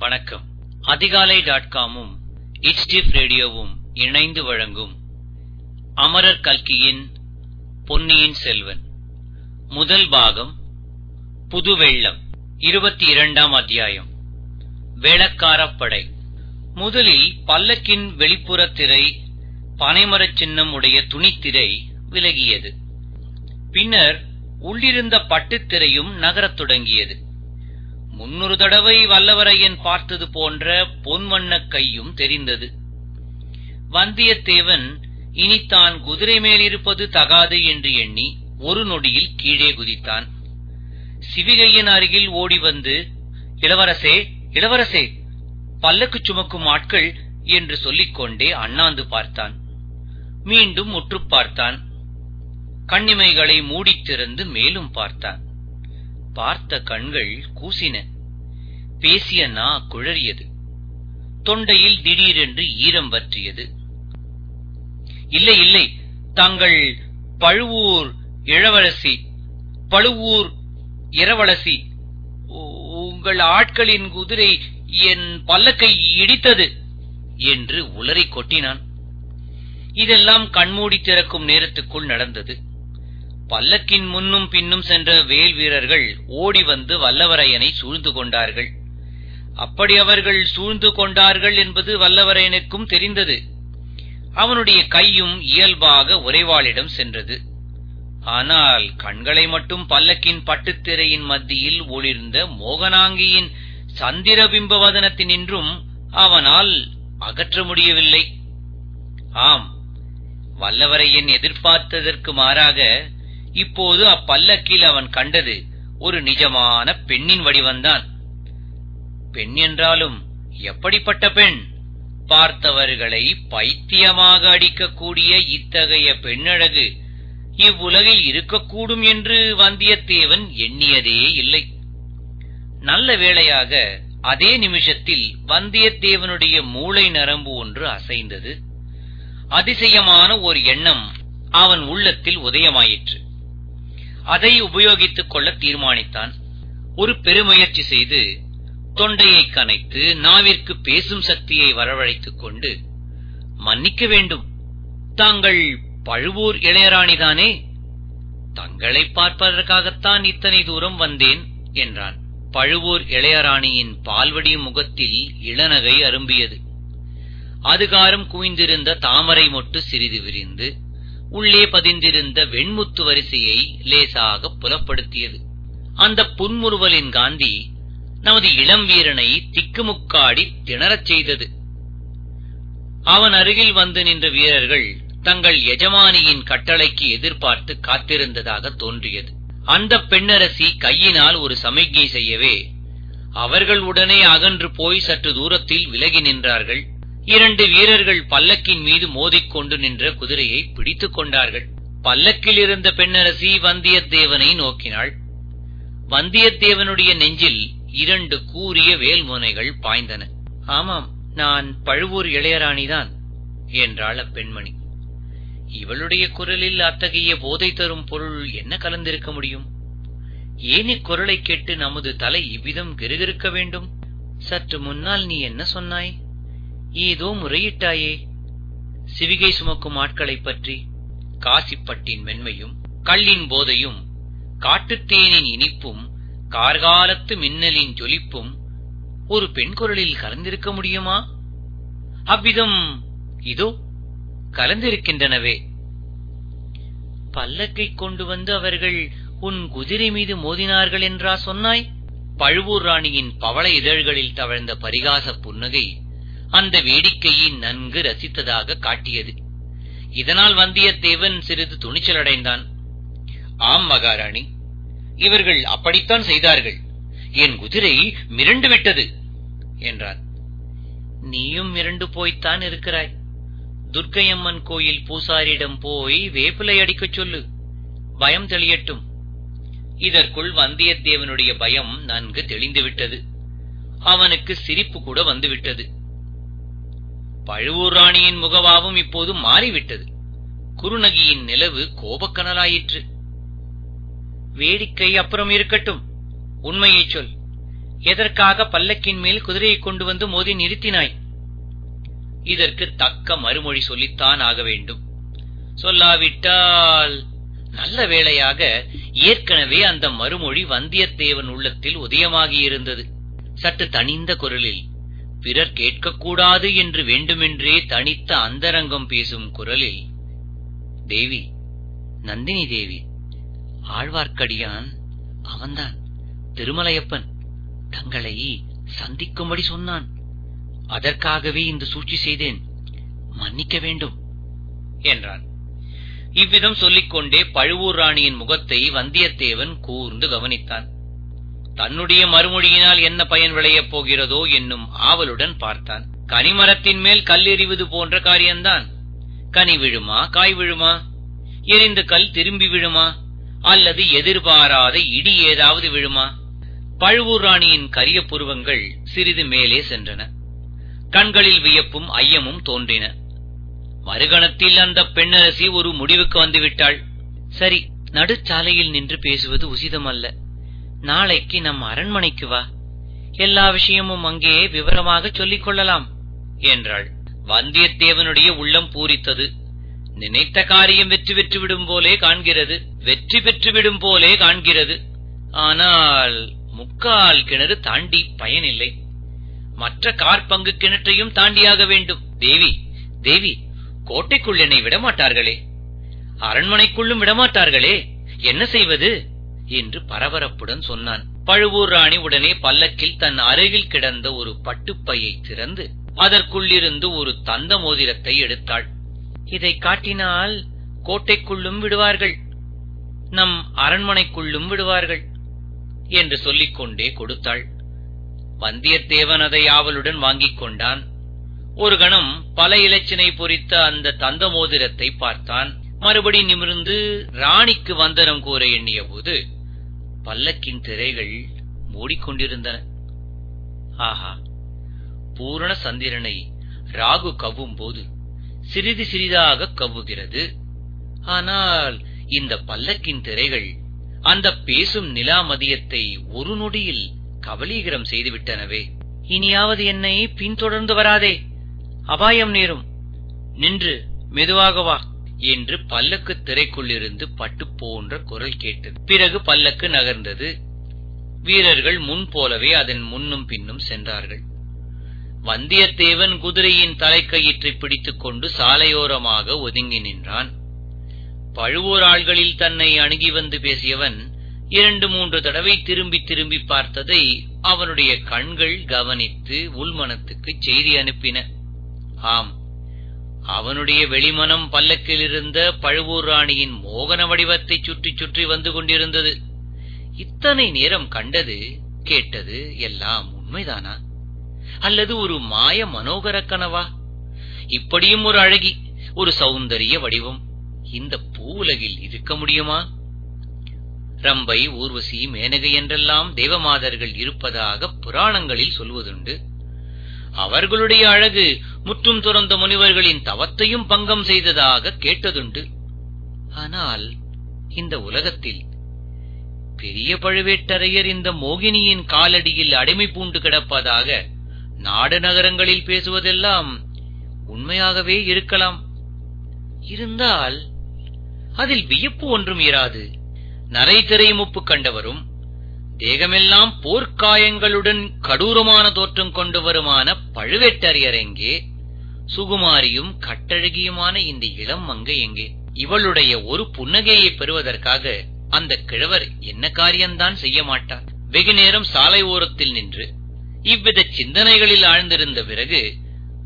வணக்கம். அதிகாலை டாட் காமும் இச்டிப் ரேடியோவும் இணைந்து வழங்கும் அமரர் கல்கியின் பொன்னியின் செல்வன். முதல் பாகம் புதுவெள்ளம் இருபத்தி இரண்டாம் அத்தியாயம் வேளக்காரப்படை முதலில் பல்லக்கின் வெளிப்புற திரை பனைமரச் சின்னம் உடைய துணித்திரை விலகியது. பின்னர் உள்ளிருந்த பட்டுத் திரையும் நகரத் தொடங்கியது. முன்னொரு தடவை வல்லவரையன் பார்த்தது போன்ற பொன்வண்ணக் கையும் தெரிந்தது. வந்தியத்தேவன் இனி தான் குதிரை மேலிருப்பது தகாது என்று எண்ணி ஒரு நொடியில் கீழே குதித்தான். சிவிகையின் அருகில் ஓடி வந்து இளவரசே இளவரசே பல்லக்கு சுமக்கும் ஆட்கள் என்று சொல்லிக்கொண்டே அண்ணாந்து பார்த்தான். மீண்டும் முற்று பார்த்தான். கண்ணிமைகளை மூடித்திறந்து மேலும் பார்த்தான். பார்த்த கண்கள் கூசின. பேசிய நா குழறியது. தொண்டையில் திடீரென்று ஈரம் வற்றியது. இல்லை இல்லை தாங்கள் பழுவூர் இளவரசி பழுவூர் இரவலசி உங்கள் ஆட்களின் குதிரை என் பல்லக்கை இடித்தது என்று உளறி கொட்டினான். இதெல்லாம் கண்மூடி திறக்கும் நேரத்துக்குள் நடந்தது. பல்லக்கின் முன்னும் பின்னும் சென்ற வேல் வீரர்கள் ஓடி வந்து வல்லவரையனை சூழ்ந்து கொண்டார்கள். அப்படி அவர்கள் சூழ்ந்து கொண்டார்கள் என்பது வல்லவரையனுக்கும் தெரிந்தது. அவனுடைய கையும் இயல்பாக உறைவாளிடம் சென்றது. ஆனால் கண்களை மட்டும் பல்லக்கின் பட்டுத்திரையின் மத்தியில் ஒளிர்ந்த மோகனாங்கியின் சந்திரபிம்ப வதனத்தினின்றும் அவனால் அகற்ற முடியவில்லை. ஆம் வல்லவரையன் எதிர்பார்த்ததற்கு மாறாக இப்போது அப்பல்லக்கில் அவன் கண்டது ஒரு நிஜமான பெண்ணின் வடிவந்தான். பெண் என்றாலும் எப்படிப்பட்ட பெண்? பார்த்தவர்களை பைத்தியமாக அடிக்கக்கூடிய இத்தகைய பெண்ணழகு இவ்வுலகில் இருக்கக்கூடும் என்று வந்தியத்தேவன் எண்ணியதே இல்லை. நல்ல வேளையாக அதே நிமிஷத்தில் வந்தியத்தேவனுடைய மூளை நரம்பு ஒன்று அசைந்தது. அதிசயமான ஒரு எண்ணம் அவன் உள்ளத்தில் உதயமாயிற்று. அதை உபயோகித்துக் கொள்ள தீர்மானித்தான். ஒரு பெருமுயற்சி செய்து தொண்டையை கனைத்து நாவிற்கு பேசும் சக்தியை வரவழைத்துக் கொண்டு மன்னிக்க வேண்டும். தாங்கள் பழுவூர் இளையராணிதானே? தங்களை பார்ப்பதற்காகத்தான் இத்தனை தூரம் வந்தேன் என்றான். பழுவூர் இளையராணியின் பால்வடி முகத்தில் இளநகை அரும்பியது. அதுகாரம் குவிந்திருந்த தாமரை மொட்டு சிறிது விரிந்து உள்ளே பதிந்திருந்த வெண்முத்து வரிசையை லேசாக புலப்படுத்தியது. அந்த புன்முறுவலின் காந்தி நமது இளம் வீரனை திக்குமுக்காடி திணறச் செய்தது. அவன் அருகில் வந்து நின்ற வீரர்கள் தங்கள் எஜமானியின் கட்டளைக்கு எதிர்பார்த்து காத்திருந்ததாக தோன்றியது. அந்த பெண்ணரசி கையினால் ஒரு சமிக்ஞை செய்யவே அவர்கள் உடனே அகன்று போய் சற்று தூரத்தில் விலகி நின்றார்கள். இரண்டு வீரர்கள் பல்லக்கின் மீது மோதிக்கொண்டு நின்ற குதிரையை பிடித்துக் கொண்டார்கள். பல்லக்கில் இருந்த பெண்ணரசி வந்தியத்தேவனை நோக்கினாள். வந்தியத்தேவனுடைய நெஞ்சில் இரண்டு கூரிய வேல்முனைகள் பாய்ந்தன. ஆமாம் நான் பழுவூர் இளையராணிதான் என்றாள் அப்பெண்மணி. இவளுடைய குரலில் அத்தகைய போதை தரும் பொருள் என்ன கலந்திருக்க முடியும்? ஏன் இக்குரலை கேட்டு நமது தலை இவ்விதம் கிருகிருக்க வேண்டும்? சற்று முன்னால் நீ என்ன சொன்னாய்? ஏதோ முறையிட்டாயே. சிவிகை சுமக்கும் ஆட்களைப் பற்றி காசிப்பட்டின் மென்மையும் கள்ளின் போதையும் காட்டுத்தேனின் இனிப்பும் கார்காலத்து மின்னலின் ஜொலிப்பும் ஒரு பெண் குரலில் கலந்திருக்க முடியுமா? அவ்விதம் இதோ கலந்திருக்கின்றனவே. பல்லக்கை கொண்டு வந்து அவர்கள் உன் குதிரை மீது மோதினார்கள் என்றா சொன்னாய்? பழுவூர் ராணியின் பவள இதழ்களில் தவழ்ந்த பரிகாச புன்னகை அந்த வேடிக்கையை நன்கு ரசித்ததாக காட்டியது. இதனால் வந்தியத்தேவன் சிறிது துணிச்சலடைந்தான். ஆம் மகாராணி இவர்கள் அப்படித்தான் செய்தார்கள். என் குதிரை மிரண்டு விட்டது என்றான் நீயும் மிரண்டு போய்த்தான் இருக்கிறாய். துர்க்கையம்மன் கோயில் பூசாரியிடம் போய் வேப்பிலை அடிக்கச் சொல்லு. பயம் தெளியட்டும். இதற்குள் வந்தியத்தேவனுடைய பயம் நன்கு தெளிந்துவிட்டது. அவனுக்கு சிரிப்பு கூட வந்துவிட்டது. பழுவூர் ராணியின் முகவாவும் இப்போது மாறிவிட்டது. குறுநகியின் நிலவு கோபக்கனலாயிற்று. வேடிக்கை அப்புறம் இருக்கட்டும். உண்மையைச் சொல். எதற்காக பல்லக்கின் மேல் குதிரையை கொண்டு வந்து மோதி நிறுத்தினாய்? இதற்கு தக்க மறுமொழி சொல்லித்தான் ஆக வேண்டும். சொல்லாவிட்டால் நல்ல வேளையாக ஏற்கனவே அந்த மறுமொழி வந்தியத்தேவன் உள்ளத்தில் உதயமாகியிருந்தது. சற்று தனிந்த குரலில் பிறர் கேட்கக்கூடாது என்று வேண்டுமென்றே தனித்த அந்தரங்கம் பேசும் குரலில் தேவி நந்தினி தேவி ஆழ்வார்க்கடியான் அவன்தான். திருமலையப்பன் தங்களை சந்திக்கும்படி சொன்னான். அதற்காகவே இந்த சூழ்ச்சி செய்தேன். மன்னிக்க வேண்டும் என்றான். இவ்விதம் சொல்லிக்கொண்டே பழுவூர் ராணியின் முகத்தை வந்தியத்தேவன் கூர்ந்து கவனித்தான். தன்னுடைய மறுமொழியினால் என்ன பயன் விளையப் போகிறதோ என்னும் ஆவலுடன் பார்த்தான். கனிமரத்தின் மேல் கல் எறிவது போன்ற காரியம்தான். கனி விழுமா காய் விழுமா? எரிந்த கல் திரும்பி விழுமா? அல்லது எதிர்பாராத இடி ஏதாவது விழுமா? பழுவூர் ராணியின் கரிய புருவங்கள் சிறிது மேலே சென்றன. கண்களில் வியப்பும் ஐயமும் தோன்றின. மறுகணத்தில் அந்த பெண்ணரசி ஒரு முடிவுக்கு வந்துவிட்டாள். சரி நடுச்சாலையில் நின்று பேசுவது உசிதமல்ல. நாளைக்கு நம் அரண்மனைக்கு வா. எல்லா விஷயமும் அங்கே விவரமாக சொல்லிக் கொள்ளலாம் என்றாள். வந்தியத்தேவனுடைய உள்ளம் பூரித்தது. நினைத்த காரியம் வெற்றி பெற்றுவிடும் போலே காண்கிறது வெற்றி பெற்றுவிடும் போலே காண்கிறது. ஆனால் முக்கால் கிணறு தாண்டி பயனில்லை. மற்ற கார் பங்கு கிணற்றையும் தாண்டியாக வேண்டும். தேவி தேவி கோட்டைக்குள் என்னை விடமாட்டார்களே. அரண்மனைக்குள்ளும் விடமாட்டார்களே. என்ன செய்வது? என்று பரபரப்புடன் சொன்னான். பழுவூர் ராணி உடனே பல்லக்கில் தன் அருகில் கிடந்த ஒரு பட்டுப்பையை திறந்து அதற்குள்ளிருந்து ஒரு தந்த மோதிரத்தை எடுத்தாள். இதை காட்டினால் கோட்டைக்குள்ளும் விடுவார்கள் நம் அரண்மனைக்குள்ளும் விடுவார்கள் என்று சொல்லிக்கொண்டே கொடுத்தாள். வந்தியத்தேவன் அதை ஆவலுடன் வாங்கிக் கொண்டான். ஒரு கணம் பல இலச்சினை பொறித்த அந்த தந்த மோதிரத்தை பார்த்தான். மறுபடி நிமிர்ந்து ராணிக்கு வந்தனம் கூற எண்ணிய போது பல்லக்கின் திரைகள் மூடிக்கொண்டிருந்தன. ஆஹா பூரண சந்திரனை ராகு கவ்வும் போது சிறிது சிறிதாக கவ்வுகிறது. ஆனால் இந்த பல்லக்கின் திரைகள் அந்த பேசும் நிலா மதியத்தை ஒரு நொடியில் கபலீகரம் செய்துவிட்டனவே. இனியாவது என்னை பின்தொடர்ந்து வராதே. அபாயம் நேரும். நின்று மெதுவாக வா என்று பல்லக்கு திரைக்குள்ளிருந்து பட்டு போன்ற குரல் கேட்டது. பிறகு பல்லக்கு நகர்ந்தது. வீரர்கள் முன் போலவே அதன் முன்னும் பின்னும் சென்றார்கள். வந்தியத்தேவன் குதிரையின் தலைக்கயிற்றை பிடித்துக் கொண்டு சாலையோரமாக ஒதுங்கி நின்றான். பழுவூர் ஆள்களில் தன்னை அணுகி வந்து பேசியவன் இரண்டு மூன்று தடவை திரும்பி திரும்பி பார்த்ததை அவனுடைய கண்கள் கவனித்து உள்மனத்துக்கு செய்தி அனுப்பின. ஆம் அவனுடைய வெளிமனம் பல்லக்கில் இருந்த பழுவூர் ராணியின் மோகன வடிவத்தை சுற்றி சுற்றி வந்து கொண்டிருந்தது. இத்தனை நேரம் கண்டது கேட்டது எல்லாம் உண்மைதானா? அல்லது ஒரு மாய மனோகர கனவா? இப்படியும் ஒரு அழகி ஒரு சௌந்தரிய வடிவம். இந்த பூவுலகில் இருக்க முடியுமா? ரம்பை ஊர்வசி மேனகை என்றெல்லாம் தேவமாதர்கள் இருப்பதாக புராணங்களில் சொல்வதுண்டு. அவர்களுடைய அழகு முற்றும் துறந்த முனிவர்களின் தவத்தையும் பங்கம் செய்ததாக கேட்டதுண்டு. ஆனால் இந்த உலகத்தில் பெரிய பழுவேட்டரையர் இந்த மோகினியின் காலடியில் அடிமை பூண்டு கிடப்பதாக நாடு நகரங்களில் பேசுவதெல்லாம் உண்மையாகவே இருக்கலாம். இருந்தால் அதில் வியப்பு ஒன்றும் இராது. நரை முப்பு கண்டவரும் தேகமெல்லாம் போர்க்காயங்களுடன் கடூரமான தோற்றம் கொண்டவருமான பழுவேட்டரையர் எங்கே சுகுமாரியும் கட்டழகியுமான இந்த இளம் மங்கை எங்கே? இவளுடைய ஒரு புன்னகையை பெறுவதற்காக அந்த கிழவர் என்ன காரியம்தான் செய்ய மாட்டார்? வெகு நேரம் சாலை ஓரத்தில் நின்று இவ்வித சிந்தனைகளில் ஆழ்ந்திருந்த பிறகு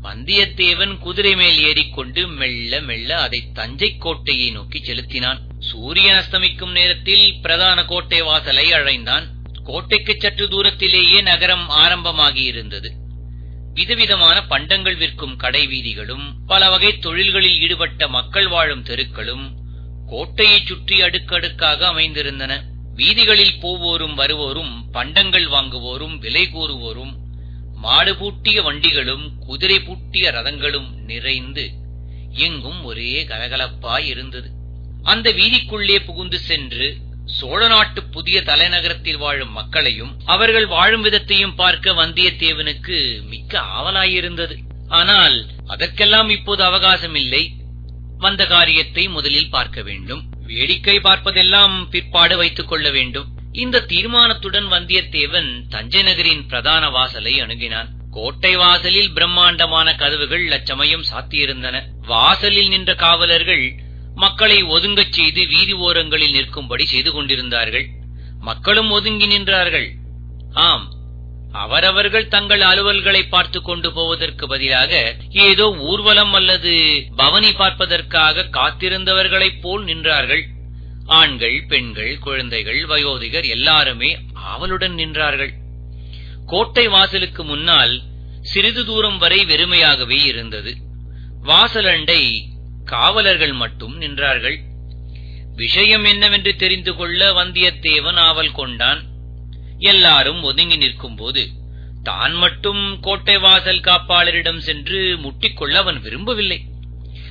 வந்தியத்தேவன் குதிரை மேல் ஏறிக்கொண்டு மெல்ல மெல்ல அதை தஞ்சை கோட்டையை நோக்கி செலுத்தினான். சூரியன் அஸ்தமிக்கும் நேரத்தில் பிரதான கோட்டை வாசலை அழைந்தான். கோட்டைக்கு சற்று தூரத்திலேயே நகரம் ஆரம்பமாகி இருந்தது. விதவிதமான பண்டங்கள் விற்கும் கடை வீதிகளும் பல வகை தொழில்களில் ஈடுபட்ட மக்கள் வாழும் தெருக்களும் கோட்டையை சுற்றி அடுக்கடுக்காக அமைந்திருந்தன. வீதிகளில் போவோரும் வருவோரும் பண்டங்கள் வாங்குவோரும் விலை கூறுவோரும் மாடு பூட்டிய வண்டிகளும் குதிரை பூட்டிய ரதங்களும் நிறைந்து எங்கும் ஒரே கலகலப்பாய் இருந்தது. அந்த வீதிக்குள்ளே புகுந்து சென்று சோழ நாட்டு புதிய தலைநகரத்தில் வாழும் மக்களையும் அவர்கள் வாழும் விதத்தையும் பார்க்க வந்தியத்தேவனுக்கு மிக்க ஆவலாயிருந்தது. ஆனால் அதற்கெல்லாம் இப்போது அவகாசம் இல்லை வந்த காரியத்தை முதலில் பார்க்க வேண்டும். வேடிக்கை பார்ப்பதெல்லாம் பிற்பாடு வைத்துக் கொள்ள வேண்டும். இந்த தீர்மானத்துடன் வந்தியத்தேவன் தஞ்சை நகரின் பிரதான வாசலை அணுகினான். கோட்டை வாசலில் பிரம்மாண்டமான கதவுகள் அச்சமயம் சாத்தியிருந்தன. வாசலில் நின்ற காவலர்கள் மக்களை ஒதுங்கச் செய்து வீதி ஓரங்களில் நிற்கும்படி செய்து கொண்டிருந்தார்கள். மக்களும் ஒதுங்கி நின்றார்கள். ஆம் அவரவர்கள் தங்கள் அலுவல்களை பார்த்து கொண்டு போவதற்கு பதிலாக ஏதோ ஊர்வலம் அல்லது பவனி பார்ப்பதற்காக காத்திருந்தவர்களைப் போல் நின்றார்கள். ஆண்கள் பெண்கள் குழந்தைகள் வயோதிகர் எல்லாருமே ஆவலுடன் நின்றார்கள். கோட்டை வாசலுக்கு முன்னால் சிறிது தூரம் வரை வெறுமையாகவே இருந்தது. வாசலண்டை காவலர்கள் மட்டும் நின்றார்கள். விஷயம் என்னவென்று தெரிந்து கொள்ள வந்தியத்தேவன் ஆவல் கொண்டான். எல்லாரும் ஒதுங்கி நிற்கும் போது தான் மட்டும் கோட்டை வாசல் காப்பாளரிடம் சென்று முட்டிக்கொள்ள அவன் விரும்பவில்லை.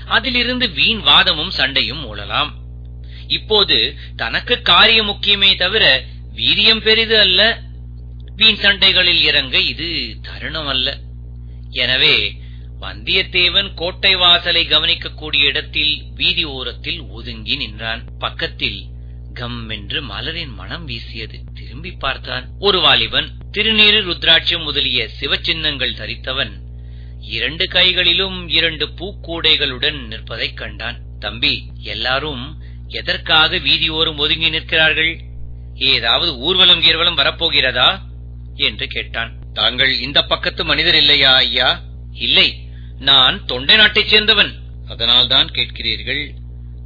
அதிலிருந்து வீண் வாதமும் சண்டையும் மூழலாம் இப்போது தனக்கு காரியம் முக்கியமே தவிர வீரியம் பெரிது அல்ல. வீண் சண்டைகளில் இறங்க இது தருணம் அல்ல எனவே வந்தியத்தேவன் கோட்டை வாசலை கவனிக்கக்கூடிய இடத்தில் வீதி ஓரத்தில் ஒதுங்கி நின்றான். பக்கத்தில் கம் என்று மலரின் மனம் வீசியது. திரும்பி பார்த்தான் ஒரு வாலிபன். திருநீறு ருத்ராட்சம் முதலிய சிவச்சின்னங்கள் தரித்தவன். இரண்டு கைகளிலும் இரண்டு பூக்கூடைகளுடன் நிற்பதைக் கண்டான். தம்பி எல்லாரும் எதற்காக வீதியோரம் ஒதுங்கி நிற்கிறார்கள்? ஏதாவது ஊர்வலம் கீர்வலம் வரப்போகிறதா? என்று கேட்டான். தாங்கள் இந்த பக்கத்து மனிதர் இல்லையா ஐயா? இல்லை நான் தொண்டை நாட்டைச் சேர்ந்தவன். அதனால்தான் கேட்கிறீர்கள்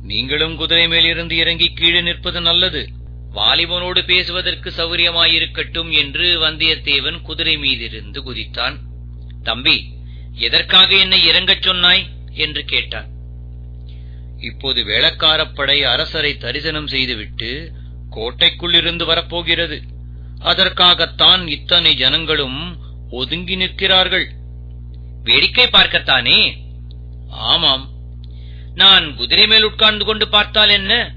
நீங்களும் குதிரை மேலிருந்து இறங்கி கீழே நிற்பது நல்லது. வாலிபனோடு பேசுவதற்கு சௌகரியமாயிருக்கட்டும் என்று வந்தியத்தேவன் குதிரை மீதிருந்து குதித்தான். தம்பி எதற்காக என்னை இறங்கச் சொன்னாய்? என்று கேட்டான். இப்போது வேளக்காரப்படை அரசரை தரிசனம் செய்துவிட்டு கோட்டைக்குள்ளிருந்து வரப்போகிறது. அதற்காகத்தான் இத்தனை ஜனங்களும் ஒதுங்கி நிற்கிறார்கள். வேடிக்கை பார்க்கத்தானே? ஆமாம். நான் குதிரை மேல் உட்கார்ந்து கொண்டு பார்த்தால் என்ன?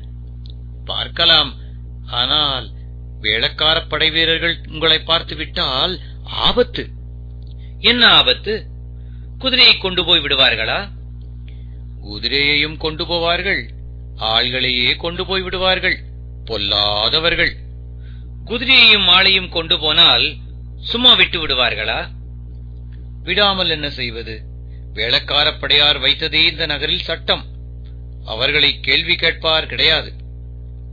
பார்க்கலாம். ஆனால் வேளக்கார படை வீரர்கள் உங்களை பார்த்து விட்டால் ஆபத்து. என்ன ஆபத்து? குதிரையை கொண்டு போய் விடுவார்களா? குதிரையையும் கொண்டு போவார்கள். ஆள்களையே கொண்டு போய் விடுவார்கள். பொல்லாதவர்கள். குதிரையையும் ஆளையும் கொண்டு போனால் சும்மா விட்டு விடுவார்களா? விடாமல் என்ன செய்வது? வேளக்கார படையார் வைத்ததே இந்த நகரில் சட்டம். அவர்களை கேள்வி கேட்பார் கிடையாது.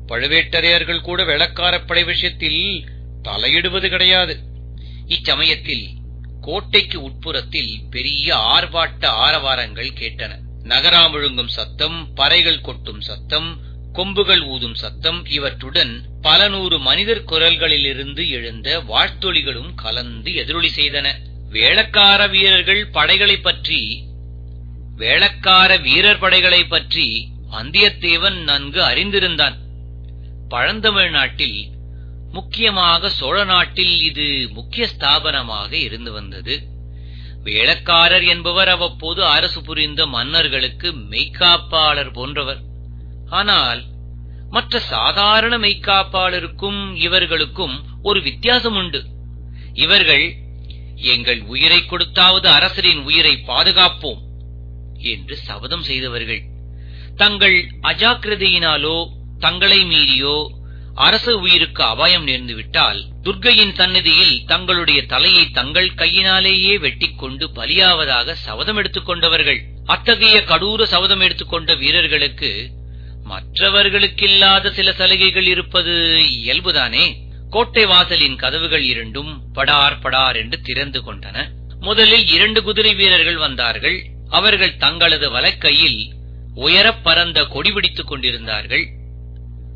பழுவேட்டரையர்கள் கூட வெளக்காரப்படை விஷயத்தில் தலையிடுவது கிடையாது. இச்சமயத்தில் கோட்டைக்கு உட்புறத்தில் பெரிய ஆர்ப்பாட்ட ஆரவாரங்கள் கேட்டன. நகராம் விழுங்கும் சத்தம் பறைகள் கொட்டும் சத்தம் கொம்புகள் ஊதும் சத்தம் இவற்றுடன் பல நூறு மனிதர் குரல்களிலிருந்து எழுந்த வாழ்த்தொலிகளும் கலந்து எதிரொலி செய்தன. வேளக்கார வீரர்கள் படைகளை பற்றி வேளக்கார வீரர் படைகளை பற்றி வந்தியத்தேவன் நன்கு அறிந்திருந்தான். பழந்தமிழ் நாட்டில் முக்கியமாக சோழ நாட்டில் இது முக்கிய ஸ்தாபனமாக இருந்து வந்தது. வேளக்காரர் என்பவர் அவ்வப்போது அரசு புரிந்த மன்னர்களுக்கு மெய்காப்பாளர் போன்றவர். ஆனால் மற்ற சாதாரண மெய்காப்பாளருக்கும் இவர்களுக்கும் ஒரு வித்தியாசம் உண்டு. இவர்கள் எங்கள் உயிரை கொடுத்தாவது அரசரின் உயிரை பாதுகாப்போம். என்று சபதம் செய்தவர்கள். தங்கள் அஜாக்கிரதையினாலோ தங்களை மீறியோ அரச உயிருக்கு அபாயம் நேர்ந்துவிட்டால் துர்க்கையின் சந்நிதியில் தங்களுடைய தலையை தங்கள் கையினாலேயே வெட்டிக் கொண்டு பலியாவதாக சபதம் எடுத்துக்கொண்டவர்கள் அத்தகைய கடூர சபதம் எடுத்துக்கொண்ட வீரர்களுக்கு மற்றவர்களுக்கில்லாத சில சலுகைகள் இருப்பது இயல்புதானே? கோட்டை வாசலின் கதவுகள் இரண்டும் படார் படார் என்று திறந்து கொண்டன. முதலில் இரண்டு குதிரை வீரர்கள் வந்தார்கள். அவர்கள் தங்களது வலக்கையில் உயரப் பறந்த கொடி பிடித்துக் கொண்டிருந்தார்கள்.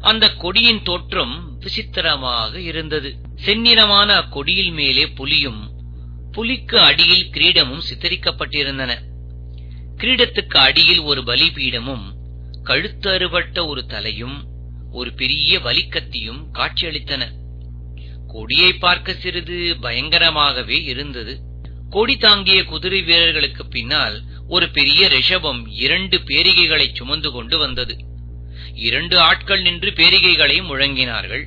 அந்த கொடியின் தோற்றம் விசித்திரமாக இருந்தது. செந்நிறமான அக்கொடியில் மேலே புலியும் புலிக்கு அடியில் கிரீடமும் சித்தரிக்கப்பட்டிருந்தன. கிரீடத்துக்கு அடியில் ஒரு பலிபீடமும் கழுத்து அறுபட்ட ஒரு தலையும் ஒரு பெரிய வலிக்கத்தியும் காட்சியளித்தன. கொடியை பார்க்க சிறிது பயங்கரமாகவே இருந்தது. கொடி தாங்கிய குதிரை வீரர்களுக்கு பின்னால் ஒரு பெரிய ரிஷபம் இரண்டு பேரிகைகளை சுமந்து கொண்டு வந்தது. இரண்டு ஆட்கள் நின்று பேரிகைகளை முழங்கினார்கள்.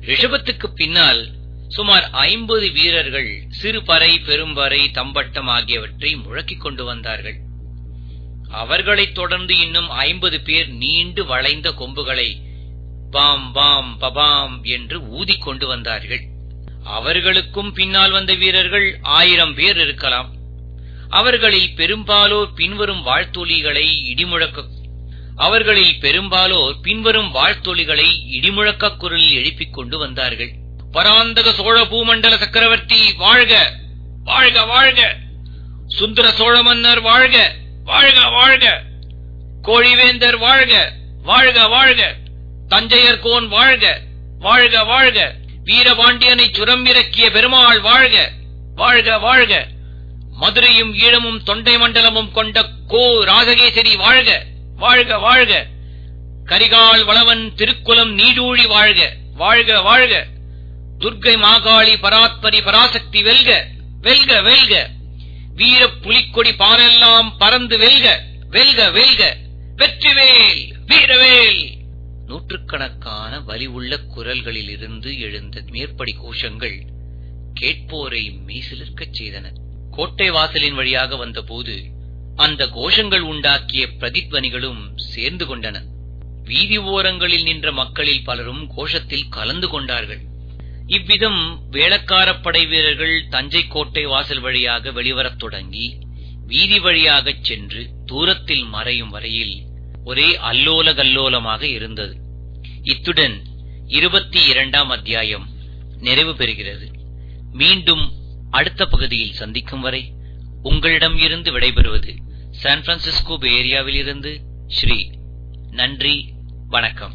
ரிஷபத்துக்கு பின்னால் சுமார் ஐம்பது வீரர்கள் சிறுபறை பெரும்பறை தம்பட்டம் ஆகியவற்றை முழக்கிக் கொண்டு வந்தார்கள். அவர்களைத் தொடர்ந்து இன்னும் ஐம்பது பேர் நீண்டு வளைந்த கொம்புகளை பாம் பாம் பபாம் என்று ஊதிக் கொண்டு வந்தார்கள். அவர்களுக்கும் பின்னால் வந்த வீரர்கள் ஆயிரம் பேர் இருக்கலாம். அவர்களில் பெரும்பாலோர் பின்வரும் வாழ்த்தொலிகளை இடிமுழக்க அவர்களில் பெரும்பாலோர் பின்வரும் வாழ்த்தொலிகளை இடிமுழக்க குரலில் எழுப்பிக் கொண்டு வந்தார்கள். பராந்தக சோழ பூமண்டல சக்கரவர்த்தி வாழ்க வாழ்க வாழ்க! சுந்தர சோழ மன்னர் வாழ்க வாழ்க வாழ்க! கோழிவேந்தர் வாழ்க வாழ்க வாழ்க! தஞ்சையர் கோன் வாழ்க வாழ்க வாழ்க! வீரபாண்டியனை சுரம்பிறக்கிய பெருமாள் வாழ்க வாழ்க வாழ்க! மதுரையும் ஈழமும் தொண்டை மண்டலமும் கொண்ட கோ ராஜகேசரி வாழ்க வாழ்க வாழ்க. கரிகால் வளவன் திருக்குலம் நீடூழி வாழ்க வாழ்க வாழ்க. துர்க்கை மாகாளி பராத்பரி பராசக்தி வெல்க வெல்க வெல்க. வீர புலிக்கொடி பாரெல்லாம் பறந்து வெல்க வெல்க வெல்க. வெற்றிவேல் வீரவேல். நூற்றுக்கணக்கான வலி உள்ள குரல்களிலிருந்து எழுந்த மேற்படி கோஷங்கள் கேட்போரை மெய்சிலிருக்கச் செய்தன. கோட்டை வாசலின் வழியாக வந்தபோது அந்த கோஷங்கள் உண்டாக்கிய பிரதித்வனிகளும் சேர்ந்து கொண்டன. வீதி ஓரங்களில் நின்ற மக்களில் பலரும் கோஷத்தில் கலந்து கொண்டார்கள். இவ்விதம் வேளக்காரப் படை வீரர்கள் தஞ்சை கோட்டை வாசல் வழியாக வெளிவரத் தொடங்கி வீதி வழியாகச் சென்று தூரத்தில் மறையும் வரையில் ஒரே அல்லோல கல்லோலமாக இருந்தது. இத்துடன் இருபத்தி இரண்டாம் அத்தியாயம் நிறைவு பெறுகிறது. மீண்டும் அடுத்த பகுதியில் சந்திக்கும் வரை உங்களிடம் இருந்து விடைபெறுவது சான் பிரான்சிஸ்கோ ஏரியாவில் இருந்து ஸ்ரீ நன்றி வணக்கம்